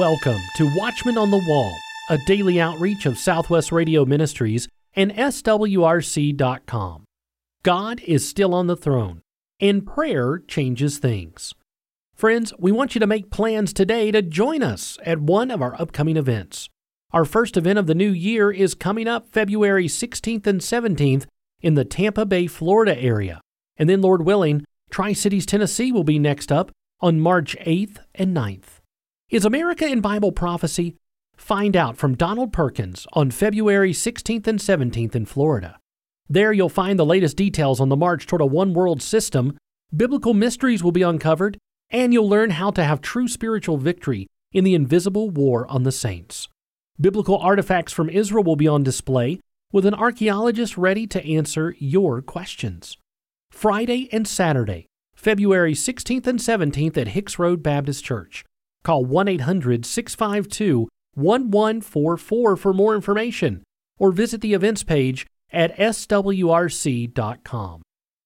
Welcome to Watchman on the Wall, a daily outreach of Southwest Radio Ministries and SWRC.com. God is still on the throne, and prayer changes things. Friends, we want you to make plans today to join us at one of our upcoming events. Our first event of the new year is coming up February 16th and 17th in the Tampa Bay, Florida area. And then, Lord willing, Tri Cities, Tennessee will be next up on March 8th and 9th. Is America in Bible prophecy? Find out from Donald Perkins on February 16th and 17th in Florida. There you'll find the latest details on the march toward a one world system, biblical mysteries will be uncovered, and you'll learn how to have true spiritual victory in the invisible war on the saints. Biblical artifacts from Israel will be on display with an archaeologist ready to answer your questions. Friday and Saturday, February 16th and 17th at Hicks Road Baptist Church. Call 1 800 652 1144 for more information or visit the events page at swrc.com.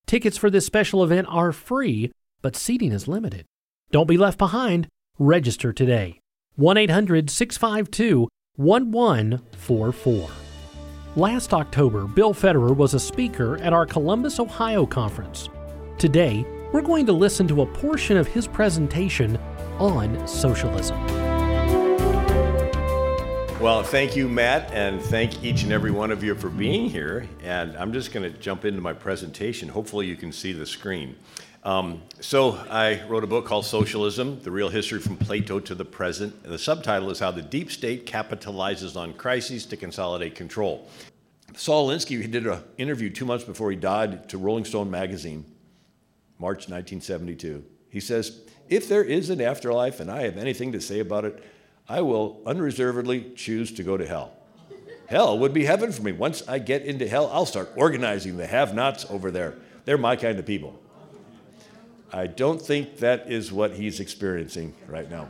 Tickets for this special event are free, but seating is limited. Don't be left behind. Register today. 1 800 652 1144. Last October, Bill Federer was a speaker at our Columbus, Ohio conference. Today, we're going to listen to a portion of his presentation on socialism. Well, thank you, Matt, and thank each and every one of you for being here. And I'm just going to jump into my presentation. Hopefully, you can see the screen. Um, so, I wrote a book called Socialism The Real History from Plato to the Present. And the subtitle is How the Deep State Capitalizes on Crises to Consolidate Control. Saul Alinsky did an interview two months before he died to Rolling Stone magazine, March 1972. He says, If there is an afterlife and I have anything to say about it, I will unreservedly choose to go to hell. hell would be heaven for me. Once I get into hell, I'll start organizing the have nots over there. They're my kind of people. I don't think that is what he's experiencing right now.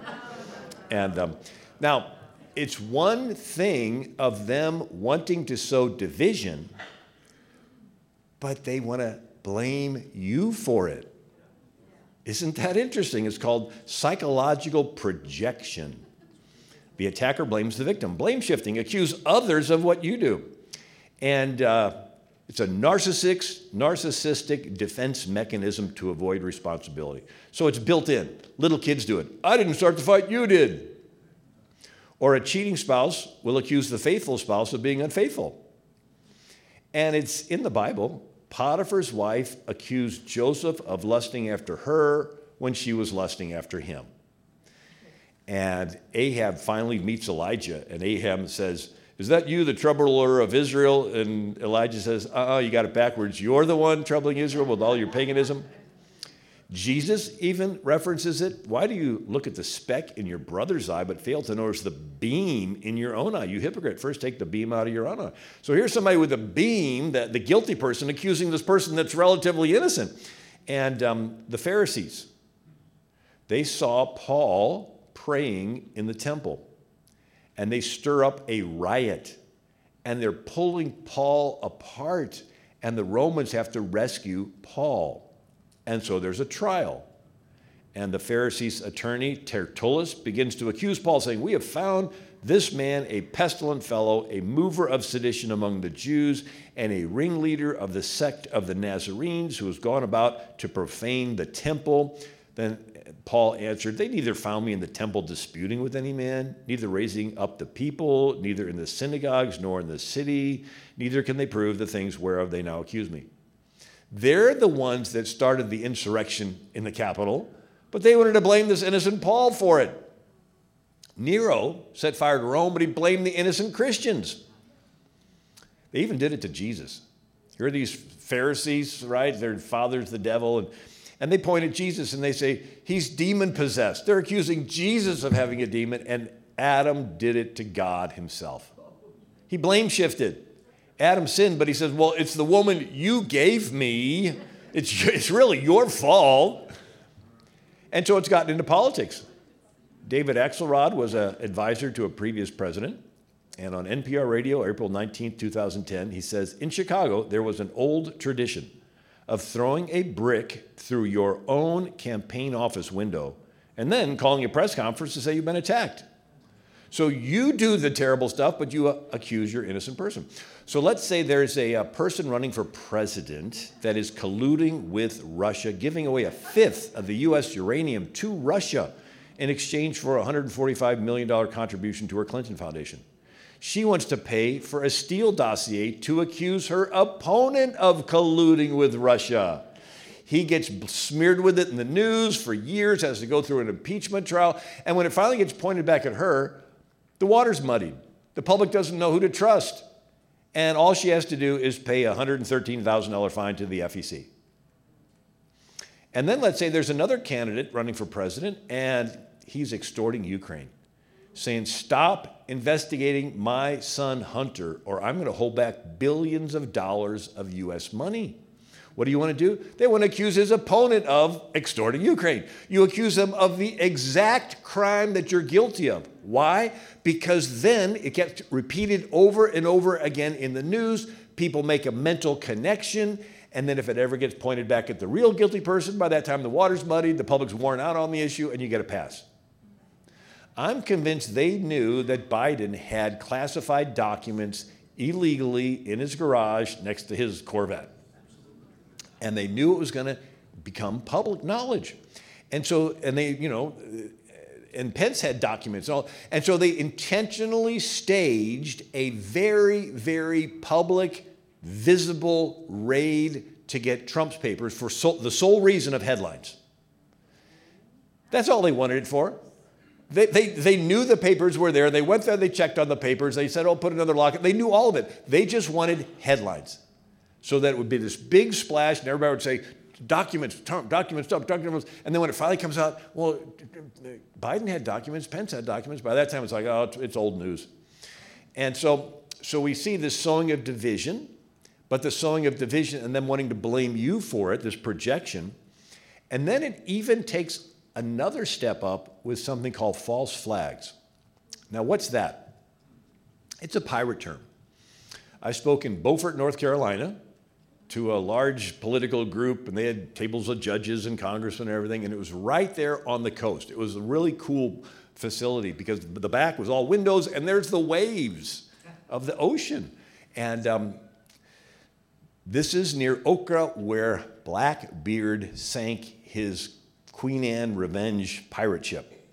And um, now, it's one thing of them wanting to sow division, but they want to blame you for it. Isn't that interesting? It's called psychological projection. The attacker blames the victim. Blame shifting, accuse others of what you do. And uh, it's a narcissistic, narcissistic defense mechanism to avoid responsibility. So it's built in. Little kids do it. I didn't start the fight, you did. Or a cheating spouse will accuse the faithful spouse of being unfaithful. And it's in the Bible. Potiphar's wife accused Joseph of lusting after her when she was lusting after him. And Ahab finally meets Elijah, and Ahab says, Is that you, the troubler of Israel? And Elijah says, Uh uh you got it backwards. You're the one troubling Israel with all your paganism. Jesus even references it. Why do you look at the speck in your brother's eye but fail to notice the beam in your own eye? You hypocrite. First take the beam out of your own eye. So here's somebody with a beam, the, the guilty person, accusing this person that's relatively innocent. And um, the Pharisees, they saw Paul praying in the temple and they stir up a riot and they're pulling Paul apart and the Romans have to rescue Paul. And so there's a trial. And the Pharisees' attorney, Tertullus, begins to accuse Paul, saying, We have found this man a pestilent fellow, a mover of sedition among the Jews, and a ringleader of the sect of the Nazarenes who has gone about to profane the temple. Then Paul answered, They neither found me in the temple disputing with any man, neither raising up the people, neither in the synagogues nor in the city, neither can they prove the things whereof they now accuse me. They're the ones that started the insurrection in the capital, but they wanted to blame this innocent Paul for it. Nero set fire to Rome, but he blamed the innocent Christians. They even did it to Jesus. Here are these Pharisees, right? Their father's the devil, and, and they point at Jesus and they say, He's demon possessed. They're accusing Jesus of having a demon, and Adam did it to God himself. He blame shifted. Adam sinned, but he says, Well, it's the woman you gave me. It's, it's really your fault. And so it's gotten into politics. David Axelrod was an advisor to a previous president. And on NPR radio, April 19, 2010, he says, In Chicago, there was an old tradition of throwing a brick through your own campaign office window and then calling a press conference to say you've been attacked. So you do the terrible stuff, but you uh, accuse your innocent person. So let's say there's a, a, person running for president that is colluding with Russia, giving away a fifth of the U.S. uranium to Russia in exchange for a $145 million contribution to her Clinton Foundation. She wants to pay for a Steele dossier to accuse her opponent of colluding with Russia. He gets smeared with it in the news for years, has to go through an impeachment trial. And when it finally gets pointed back at her, the water's muddied. The public doesn't know who to trust. And all she has to do is pay a $113,000 fine to the FEC. And then let's say there's another candidate running for president and he's extorting Ukraine, saying, Stop investigating my son Hunter, or I'm going to hold back billions of dollars of US money. What do you want to do? They want to accuse his opponent of extorting Ukraine. You accuse them of the exact crime that you're guilty of. Why? Because then it gets repeated over and over again in the news. People make a mental connection. And then if it ever gets pointed back at the real guilty person, by that time the water's muddied, the public's worn out on the issue, and you get a pass. I'm convinced they knew that Biden had classified documents illegally in his garage next to his Corvette and they knew it was going to become public knowledge. And so, and they, you know, uh, and Pence had documents and all, and so they intentionally staged a very, very public, visible raid to get Trump's papers for so, the sole reason of headlines. That's all they wanted it for. They, they, they knew the papers were there. They went there, they checked on the papers. They said, oh, put another lock. They knew all of it. They just wanted headlines so that it would be this big splash, and everybody would say, documents, Trump documents, Trump, documents. And then when it finally comes out, well, Biden had documents, Pence had documents. By that time, it's like, oh, it's old news. And so, so we see this sowing of division, but the sowing of division and them wanting to blame you for it, this projection. And then it even takes another step up with something called false flags. Now, what's that? It's a pirate term. I spoke in Beaufort, North Carolina, to a large political group, and they had tables of judges and congressmen and everything, and it was right there on the coast. It was a really cool facility because the back was all windows, and there's the waves of the ocean. And um, this is near Okra, where Blackbeard sank his Queen Anne Revenge pirate ship.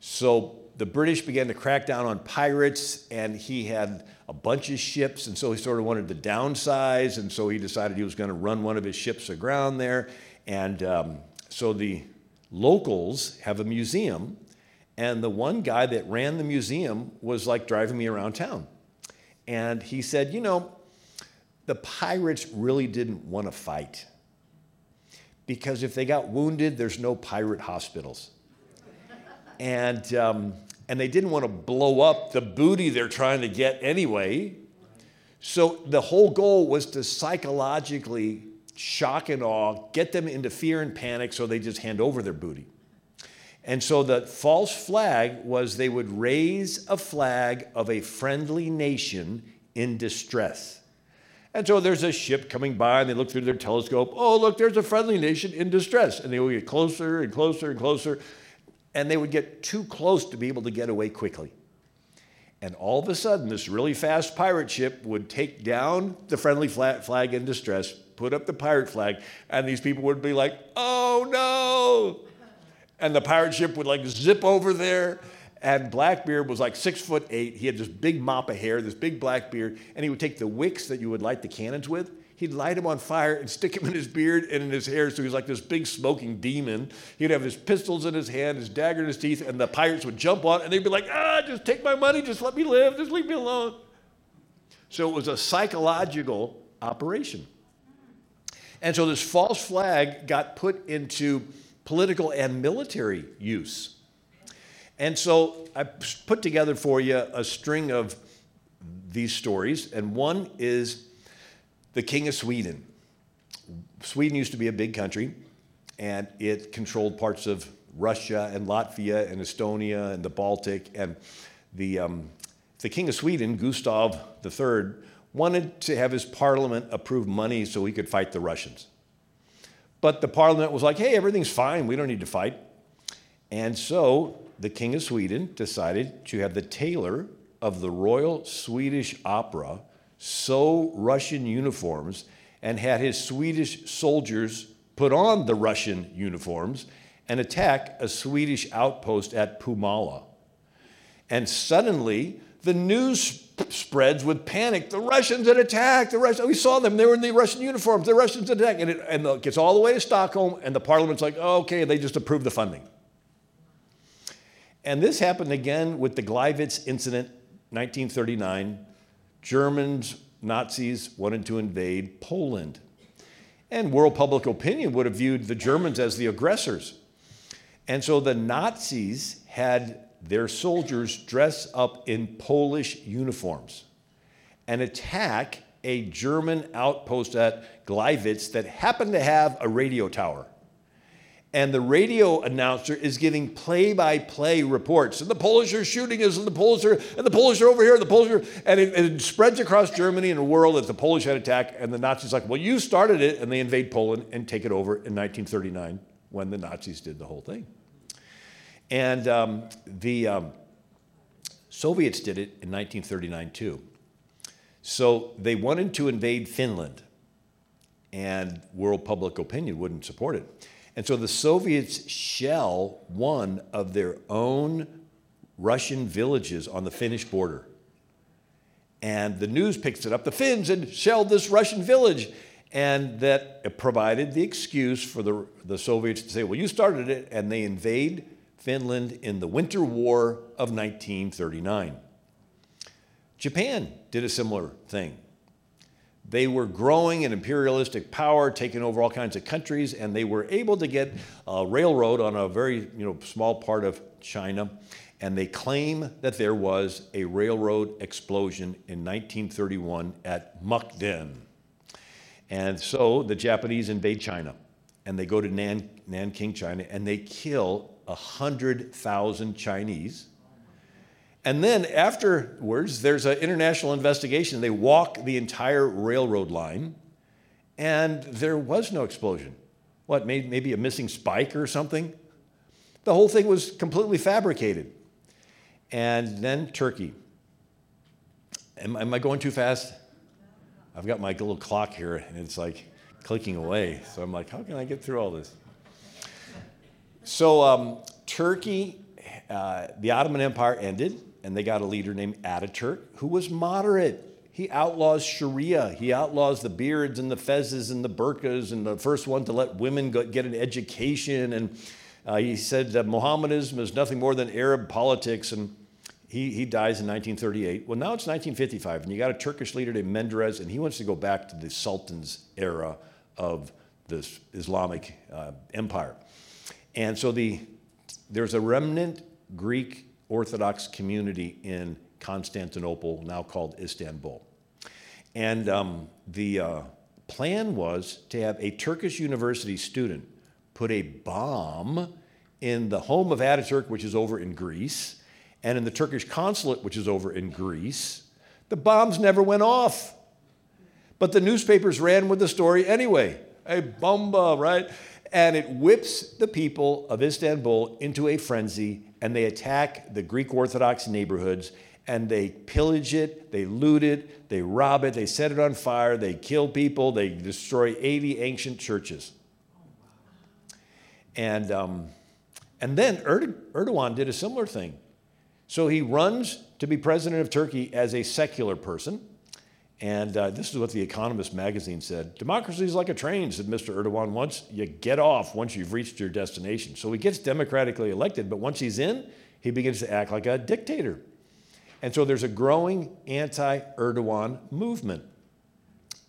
So the British began to crack down on pirates, and he had a bunch of ships, and so he sort of wanted to downsize, and so he decided he was going to run one of his ships aground there. And um, so the locals have a museum, and the one guy that ran the museum was like driving me around town. And he said, You know, the pirates really didn't want to fight because if they got wounded, there's no pirate hospitals. And um, and they didn't want to blow up the booty they're trying to get anyway. So the whole goal was to psychologically shock and awe, get them into fear and panic so they just hand over their booty. And so the false flag was they would raise a flag of a friendly nation in distress. And so there's a ship coming by, and they look through their telescope. Oh, look, there's a friendly nation in distress. And they will get closer and closer and closer and they would get too close to be able to get away quickly. And all of a sudden, this really fast pirate ship would take down the friendly flag in distress, put up the pirate flag, and these people would be like, oh no! And the pirate ship would like zip over there. And Blackbeard was like six foot eight. He had this big mop of hair, this big black beard, and he would take the wicks that you would light the cannons with he'd light him on fire and stick him in his beard and in his hair. So he was like this big smoking demon. He'd have his pistols in his hand, his dagger in his teeth, and the pirates would jump on and they'd be like, ah, just take my money, just let me live, just leave me alone. So it was a psychological operation. And so this false flag got put into political and military use. And so I put together for you a string of these stories, and one is the King of Sweden. Sweden used to be a big country, and it controlled parts of Russia and Latvia and Estonia and the Baltic. And the, um, the King of Sweden, Gustav III, wanted to have his parliament approve money so he could fight the Russians. But the parliament was like, hey, everything's fine. We don't need to fight. And so the King of Sweden decided to have the tailor of the Royal Swedish Opera sew Russian uniforms and had his Swedish soldiers put on the Russian uniforms and attack a Swedish outpost at Puumala. And suddenly, the news spreads with panic. The Russians had attacked. The Russians, oh, we saw them. They were in the Russian uniforms. The Russians had attacked. And it, and it gets all the way to Stockholm, and the parliament's like, oh, okay, they just approved the funding. And this happened again with the Gleiwitz incident, 1939. Germans, Nazis wanted to invade Poland. And world public opinion would have viewed the Germans as the aggressors. And so the Nazis had their soldiers dress up in Polish uniforms and attack a German outpost at Gleiwitz that happened to have a radio tower. And the radio announcer is giving play by play reports. And the Polish are shooting us, and the Polish are, and the Polish are over here, and the Polish are, and it, it spreads across Germany and the world that the Polish had attack. And the Nazis like, well, you started it, and they invade Poland and take it over in 1939 when the Nazis did the whole thing. And um, the um, Soviets did it in 1939 too. So they wanted to invade Finland, and world public opinion wouldn't support it. And so the Soviets shell one of their own Russian villages on the Finnish border. And the news picks it up. The Finns had shelled this Russian village. And that provided the excuse for the, the Soviets to say, well, you started it, and they invade Finland in the Winter War of 1939. Japan did a similar thing. They were growing an imperialistic power, taking over all kinds of countries, and they were able to get a railroad on a very you know, small part of China. And they claim that there was a railroad explosion in 1931 at Mukden. And so the Japanese invade China, and they go to Nan- Nanking, China, and they kill 100,000 Chinese. And then afterwards, there's an international investigation. They walk the entire railroad line, and there was no explosion. What, maybe a missing spike or something? The whole thing was completely fabricated. And then Turkey. Am, am I going too fast? I've got my little clock here, and it's like clicking away. So I'm like, how can I get through all this? So um, Turkey, uh, the Ottoman Empire ended, and they got a leader named Ataturk who was moderate. He outlaws Sharia. He outlaws the beards and the fezzes and the burqas, and the first one to let women go, get an education. And uh, he said that Mohammedanism is nothing more than Arab politics. And he, he dies in 1938. Well, now it's 1955, and you got a Turkish leader named Menderes, and he wants to go back to the Sultan's era of this Islamic uh, empire. And so the, there's a remnant Greek Orthodox community in Constantinople, now called Istanbul. And um, the uh, plan was to have a Turkish university student put a bomb in the home of Ataturk, which is over in Greece, and in the Turkish consulate, which is over in Greece. The bombs never went off. But the newspapers ran with the story anyway. A bomba, right? and it whips the people of Istanbul into a frenzy, and they attack the Greek Orthodox neighborhoods, and they pillage it, they loot it, they rob it, they set it on fire, they kill people, they destroy 80 ancient churches. And, um, and then Erdogan did a similar thing. So he runs to be president of Turkey as a secular person. And uh, this is what The Economist magazine said. Democracy is like a train, said Mr. Erdogan. Once you get off, once you've reached your destination. So he gets democratically elected, but once he's in, he begins to act like a dictator. And so there's a growing anti Erdogan movement.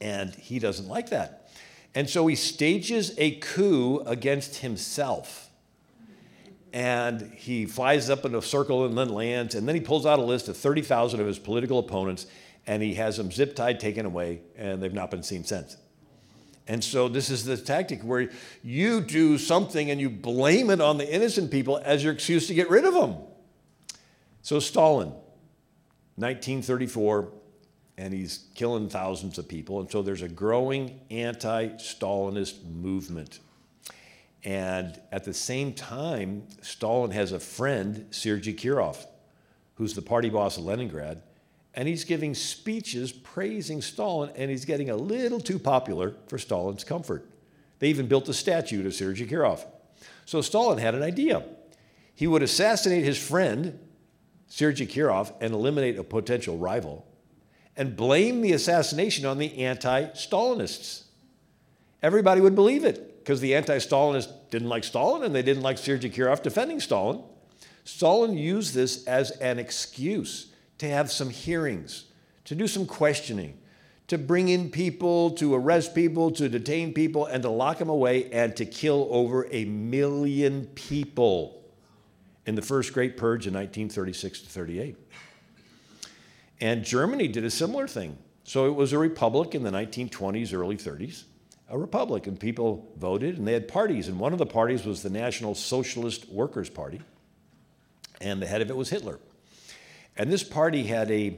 And he doesn't like that. And so he stages a coup against himself. And he flies up in a circle and then lands. And then he pulls out a list of 30,000 of his political opponents and he has them zip tied, taken away, and they've not been seen since. And so this is the tactic where you do something and you blame it on the innocent people as your excuse to get rid of them. So Stalin, 1934, and he's killing thousands of people. And so there's a growing anti Stalinist movement. And at the same time, Stalin has a friend, Sergei Kirov, who's the party boss of Leningrad, and he's giving speeches praising Stalin, and he's getting a little too popular for Stalin's comfort. They even built a statue to Sergei Kirov. So Stalin had an idea. He would assassinate his friend, Sergei Kirov, and eliminate a potential rival, and blame the assassination on the anti Stalinists. Everybody would believe it because the anti Stalinists didn't like Stalin and they didn't like Sergei Kirov defending Stalin. Stalin used this as an excuse to have some hearings, to do some questioning, to bring in people, to arrest people, to detain people, and to lock them away and to kill over a million people in the first Great Purge in 1936 to 38. And Germany did a similar thing. So it was a republic in the 1920s, early 30s, a republic, and people voted and they had parties. And one of the parties was the National Socialist Workers' Party, and the head of it was Hitler. And this party had a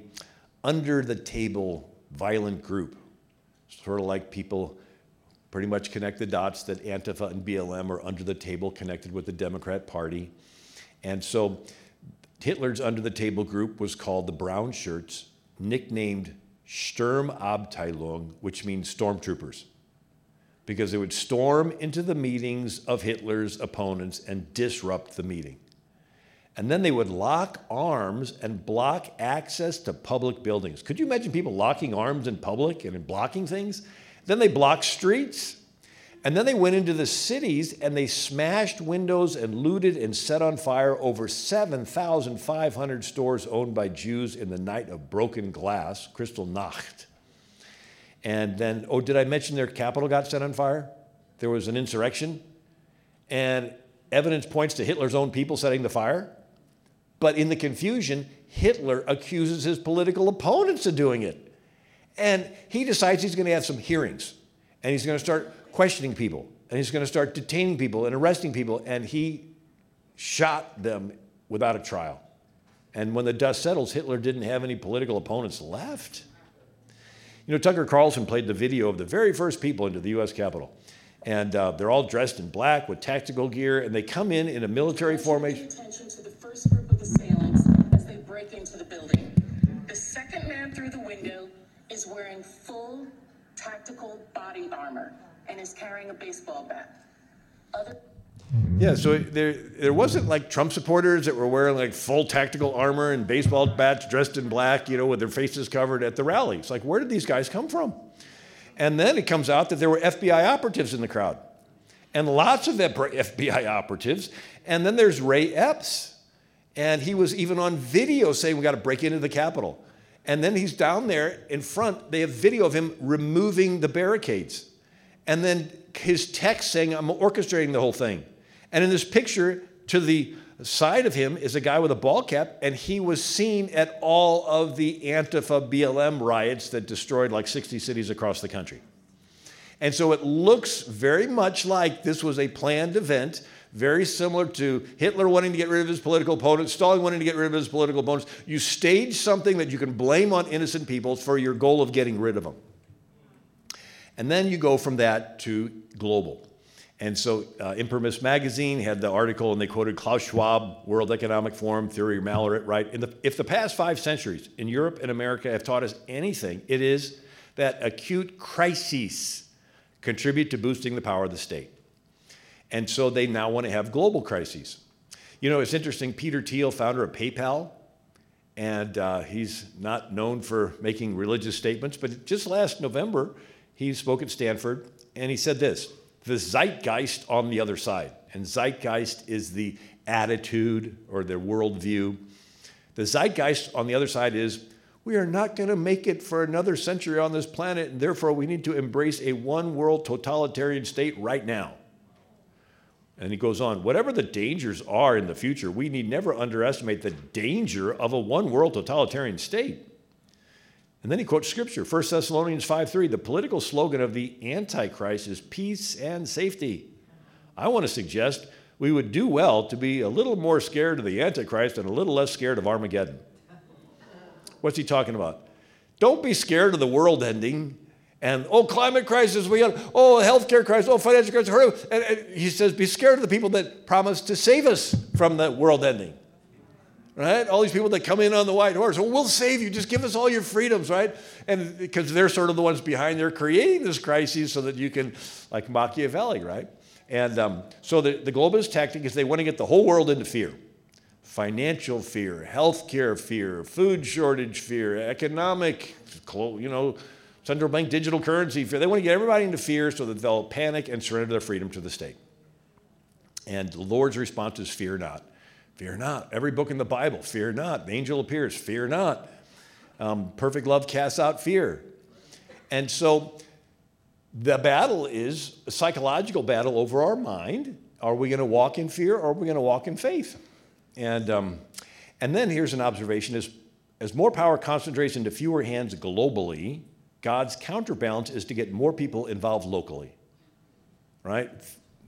under the table violent group, sort of like people pretty much connect the dots that Antifa and BLM are under the table connected with the Democrat Party. And so Hitler's under the table group was called the Brown Shirts, nicknamed Sturmabteilung, which means stormtroopers, because they would storm into the meetings of Hitler's opponents and disrupt the meeting. And then they would lock arms and block access to public buildings. Could you imagine people locking arms in public and blocking things? Then they blocked streets. And then they went into the cities and they smashed windows and looted and set on fire over 7,500 stores owned by Jews in the night of broken glass, Kristallnacht. And then, oh, did I mention their capital got set on fire? There was an insurrection. And evidence points to Hitler's own people setting the fire. But in the confusion, Hitler accuses his political opponents of doing it. And he decides he's going to have some hearings and he's going to start questioning people and he's going to start detaining people and arresting people. And he shot them without a trial. And when the dust settles, Hitler didn't have any political opponents left. You know, Tucker Carlson played the video of the very first people into the US Capitol. And uh, they're all dressed in black with tactical gear, and they come in in a military formation assailants as they break into the building. The second man through the window is wearing full tactical body armor and is carrying a baseball bat. Other yeah, so there, there wasn't like Trump supporters that were wearing like full tactical armor and baseball bats dressed in black, you know, with their faces covered at the rallies. Like, where did these guys come from? And then it comes out that there were FBI operatives in the crowd, and lots of FBI operatives. And then there's Ray Epps, and he was even on video saying, We got to break into the Capitol. And then he's down there in front. They have video of him removing the barricades. And then his text saying, I'm orchestrating the whole thing. And in this picture, to the side of him is a guy with a ball cap, and he was seen at all of the Antifa BLM riots that destroyed like 60 cities across the country. And so it looks very much like this was a planned event very similar to Hitler wanting to get rid of his political opponents, Stalin wanting to get rid of his political opponents. You stage something that you can blame on innocent people for your goal of getting rid of them. And then you go from that to global. And so, uh, magazine had the article, and they quoted Klaus Schwab, World Economic Forum, Thierry Malleret, right? The, if the past five centuries in Europe and America have taught us anything, it is that acute crises contribute to boosting the power of the state. And so they now want to have global crises. You know, it's interesting. Peter Thiel, founder of PayPal, and uh, he's not known for making religious statements, but just last November, he spoke at Stanford and he said this the zeitgeist on the other side. And zeitgeist is the attitude or the worldview. The zeitgeist on the other side is we are not going to make it for another century on this planet, and therefore we need to embrace a one world totalitarian state right now. And he goes on, whatever the dangers are in the future, we need never underestimate the danger of a one world totalitarian state. And then he quotes scripture, 1 Thessalonians 5 3. The political slogan of the Antichrist is peace and safety. I want to suggest we would do well to be a little more scared of the Antichrist and a little less scared of Armageddon. What's he talking about? Don't be scared of the world ending And oh, climate crisis, we got oh, healthcare crisis, oh, financial crisis. And, and he says, be scared of the people that promise to save us from the world ending. Right? All these people that come in on the white horse, oh, we'll save you, just give us all your freedoms, right? And because they're sort of the ones behind, they're creating this crisis so that you can, like Machiavelli, right? And um, so the, the globalist tactic is they want to get the whole world into fear financial fear, healthcare fear, food shortage fear, economic, you know, central bank digital currency fear. They want to get everybody into fear so that they'll panic and surrender their freedom to the state. And the Lord's response is fear not. Fear not. Every book in the Bible, fear not. The angel appears, fear not. Um, perfect love casts out fear. And so the battle is a psychological battle over our mind. Are we going to walk in fear or are we going to walk in faith? And, um, and then here's an observation as, as more power concentrates into fewer hands globally, God's counterbalance is to get more people involved locally. Right?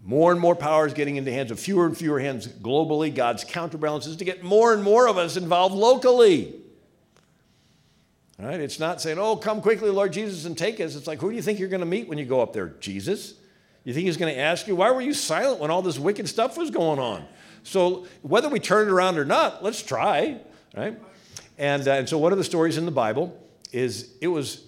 More and more power is getting into hands of fewer and fewer hands globally. God's counterbalance is to get more and more of us involved locally. Right? It's not saying, oh, come quickly, Lord Jesus, and take us. It's like, who do you think you're going to meet when you go up there? Jesus? You think he's going to ask you, why were you silent when all this wicked stuff was going on? So whether we turn it around or not, let's try, right? And, uh, and so one of the stories in the Bible is it was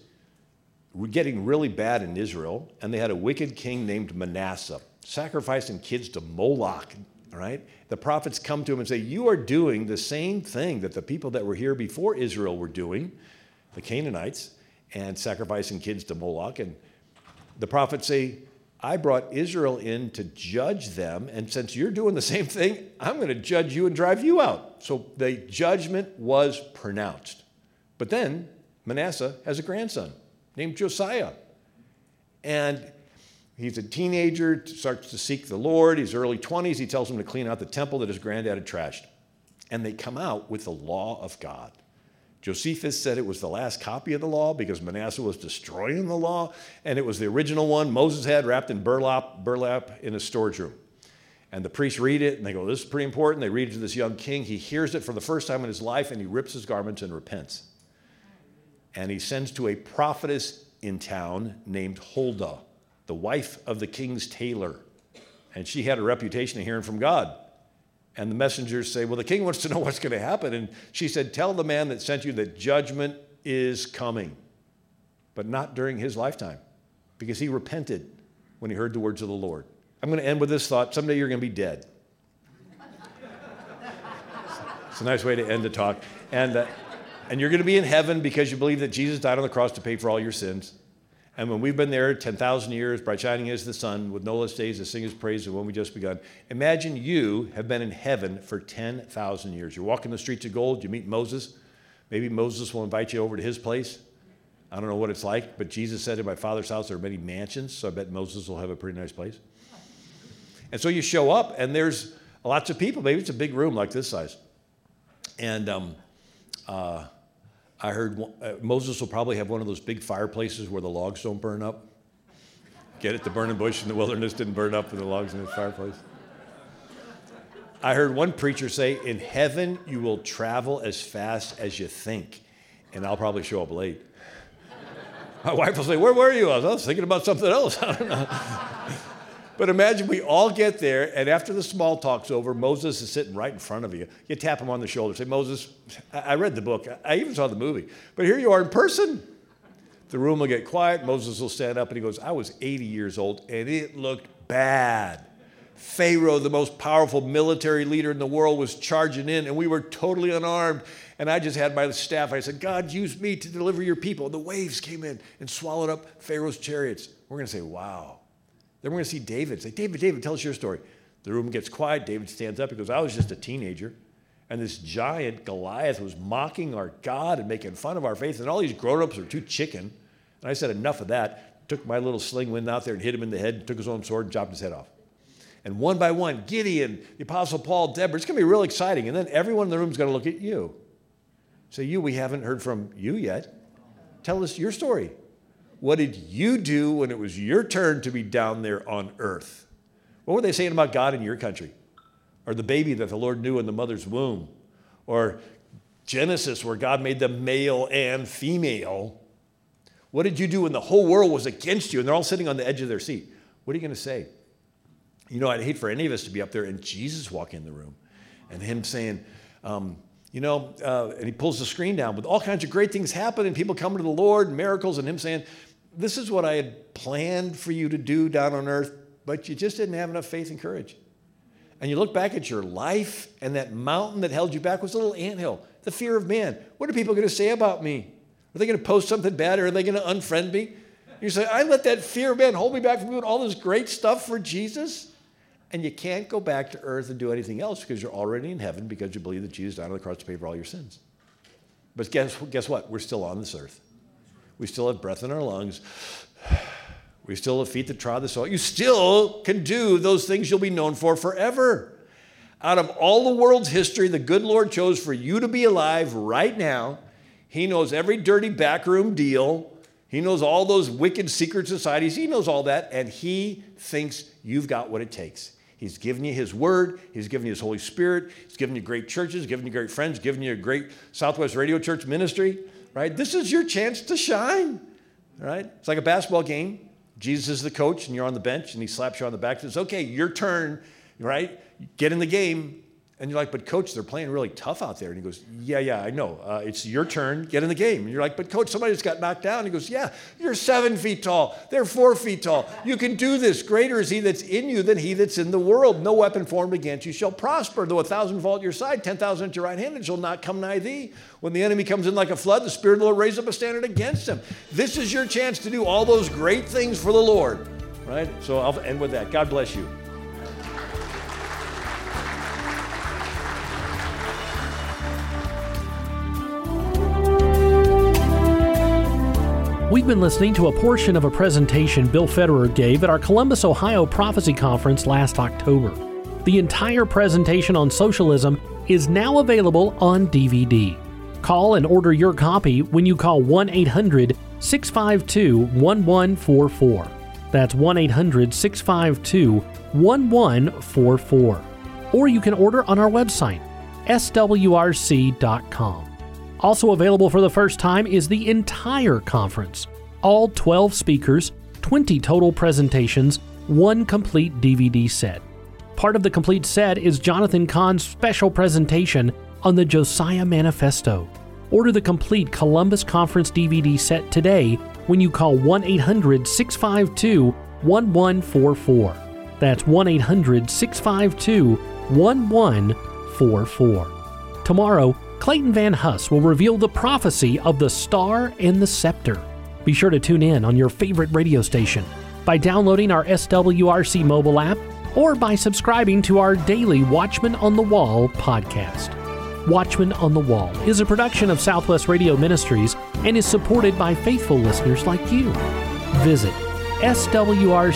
getting really bad in Israel, and they had a wicked king named Manasseh, sacrificing kids to Moloch, right? The prophets come to him and say, You are doing the same thing that the people that were here before Israel were doing, the Canaanites, and sacrificing kids to Moloch. And the prophets say, I brought Israel in to judge them, and since you're doing the same thing, I'm going to judge you and drive you out. So the judgment was pronounced. But then Manasseh has a grandson named Josiah. And he's a teenager, starts to seek the Lord. He's early 20s. He tells him to clean out the temple that his granddad had trashed. And they come out with the law of God. Josephus said it was the last copy of the law because Manasseh was destroying the law, and it was the original one Moses had wrapped in burlap, burlap in a storage room. And the priests read it, and they go, This is pretty important. They read it to this young king. He hears it for the first time in his life, and he rips his garments and repents. And he sends to a prophetess in town named Huldah, the wife of the king's tailor. And she had a reputation of hearing from God. And the messengers say, Well, the king wants to know what's going to happen. And she said, Tell the man that sent you that judgment is coming, but not during his lifetime, because he repented when he heard the words of the Lord. I'm going to end with this thought someday you're going to be dead. it's a nice way to end the talk. And, uh, and you're going to be in heaven because you believe that Jesus died on the cross to pay for all your sins. And when we've been there 10,000 years, bright shining as the sun, with no less days to sing his praise than when we just begun, imagine you have been in heaven for 10,000 years. You're walking the streets of gold, you meet Moses. Maybe Moses will invite you over to his place. I don't know what it's like, but Jesus said in my father's house there are many mansions, so I bet Moses will have a pretty nice place. And so you show up, and there's lots of people. Maybe it's a big room like this size. And um, uh, I heard uh, Moses will probably have one of those big fireplaces where the logs don't burn up. Get it? The burning bush in the wilderness didn't burn up in the logs in the fireplace. I heard one preacher say, In heaven, you will travel as fast as you think, and I'll probably show up late. My wife will say, Where were you? I was, I was thinking about something else. I don't know. But imagine we all get there, and after the small talk's over, Moses is sitting right in front of you. You tap him on the shoulder, say, Moses, I read the book, I even saw the movie, but here you are in person. The room will get quiet. Moses will stand up and he goes, I was 80 years old, and it looked bad. Pharaoh, the most powerful military leader in the world, was charging in, and we were totally unarmed. And I just had my staff. I said, God, use me to deliver your people. The waves came in and swallowed up Pharaoh's chariots. We're going to say, wow. Then we're going to see David. Say, David, David, tell us your story. The room gets quiet. David stands up. He goes, I was just a teenager. And this giant Goliath was mocking our God and making fun of our faith. And all these grown ups are too chicken. And I said, enough of that. Took my little sling, went out there and hit him in the head, took his own sword and chopped his head off. And one by one, Gideon, the Apostle Paul, Deborah, it's going to be real exciting. And then everyone in the room is going to look at you. Say, you, we haven't heard from you yet. Tell us your story. What did you do when it was your turn to be down there on earth? What were they saying about God in your country? Or the baby that the Lord knew in the mother's womb? Or Genesis, where God made them male and female? What did you do when the whole world was against you and they're all sitting on the edge of their seat? What are you going to say? You know, I'd hate for any of us to be up there and Jesus walk in the room and him saying, um, you know, uh, and he pulls the screen down with all kinds of great things happening, people coming to the Lord, miracles, and him saying, This is what I had planned for you to do down on earth, but you just didn't have enough faith and courage. And you look back at your life, and that mountain that held you back was a little anthill, the fear of man. What are people going to say about me? Are they going to post something bad or are they going to unfriend me? You say, I let that fear of man hold me back from doing all this great stuff for Jesus. And you can't go back to earth and do anything else because you're already in heaven because you believe that Jesus died on the cross to pay for all your sins. But guess, guess what? We're still on this earth. We still have breath in our lungs. We still have feet that trod the soil. You still can do those things you'll be known for forever. Out of all the world's history, the good Lord chose for you to be alive right now. He knows every dirty backroom deal. He knows all those wicked secret societies. He knows all that, and He thinks you've got what it takes. He's given you His Word. He's given you His Holy Spirit. He's given you great churches, given you great friends, given you a great Southwest Radio Church ministry, right? This is your chance to shine, right? It's like a basketball game. Jesus is the coach, and you're on the bench, and He slaps you on the back and says, okay, your turn, right? Get in the game. And you're like, but coach, they're playing really tough out there. And he goes, yeah, yeah, I know. Uh, it's your turn. Get in the game. And you're like, but coach, somebody just got knocked down. And he goes, yeah, you're seven feet tall. They're four feet tall. You can do this. Greater is he that's in you than he that's in the world. No weapon formed against you shall prosper. Though a thousand fall at your side, 10,000 at your right hand, it shall not come nigh thee. When the enemy comes in like a flood, the Spirit of the Lord raises up a standard against him. This is your chance to do all those great things for the Lord, right? So I'll end with that. God bless you. We've been listening to a portion of a presentation Bill Federer gave at our Columbus, Ohio Prophecy Conference last October. The entire presentation on socialism is now available on DVD. Call and order your copy when you call 1 800 652 1144. That's 1 800 652 1144. Or you can order on our website, swrc.com. Also available for the first time is the entire conference. All 12 speakers, 20 total presentations, one complete DVD set. Part of the complete set is Jonathan Cahn's special presentation on the Josiah Manifesto. Order the complete Columbus Conference DVD set today when you call 1 800 652 1144. That's 1 800 652 1144. Tomorrow, Clayton Van Huss will reveal the prophecy of the star and the scepter. Be sure to tune in on your favorite radio station by downloading our SWRC mobile app or by subscribing to our daily Watchman on the Wall podcast. Watchman on the Wall is a production of Southwest Radio Ministries and is supported by faithful listeners like you. Visit swrc.com.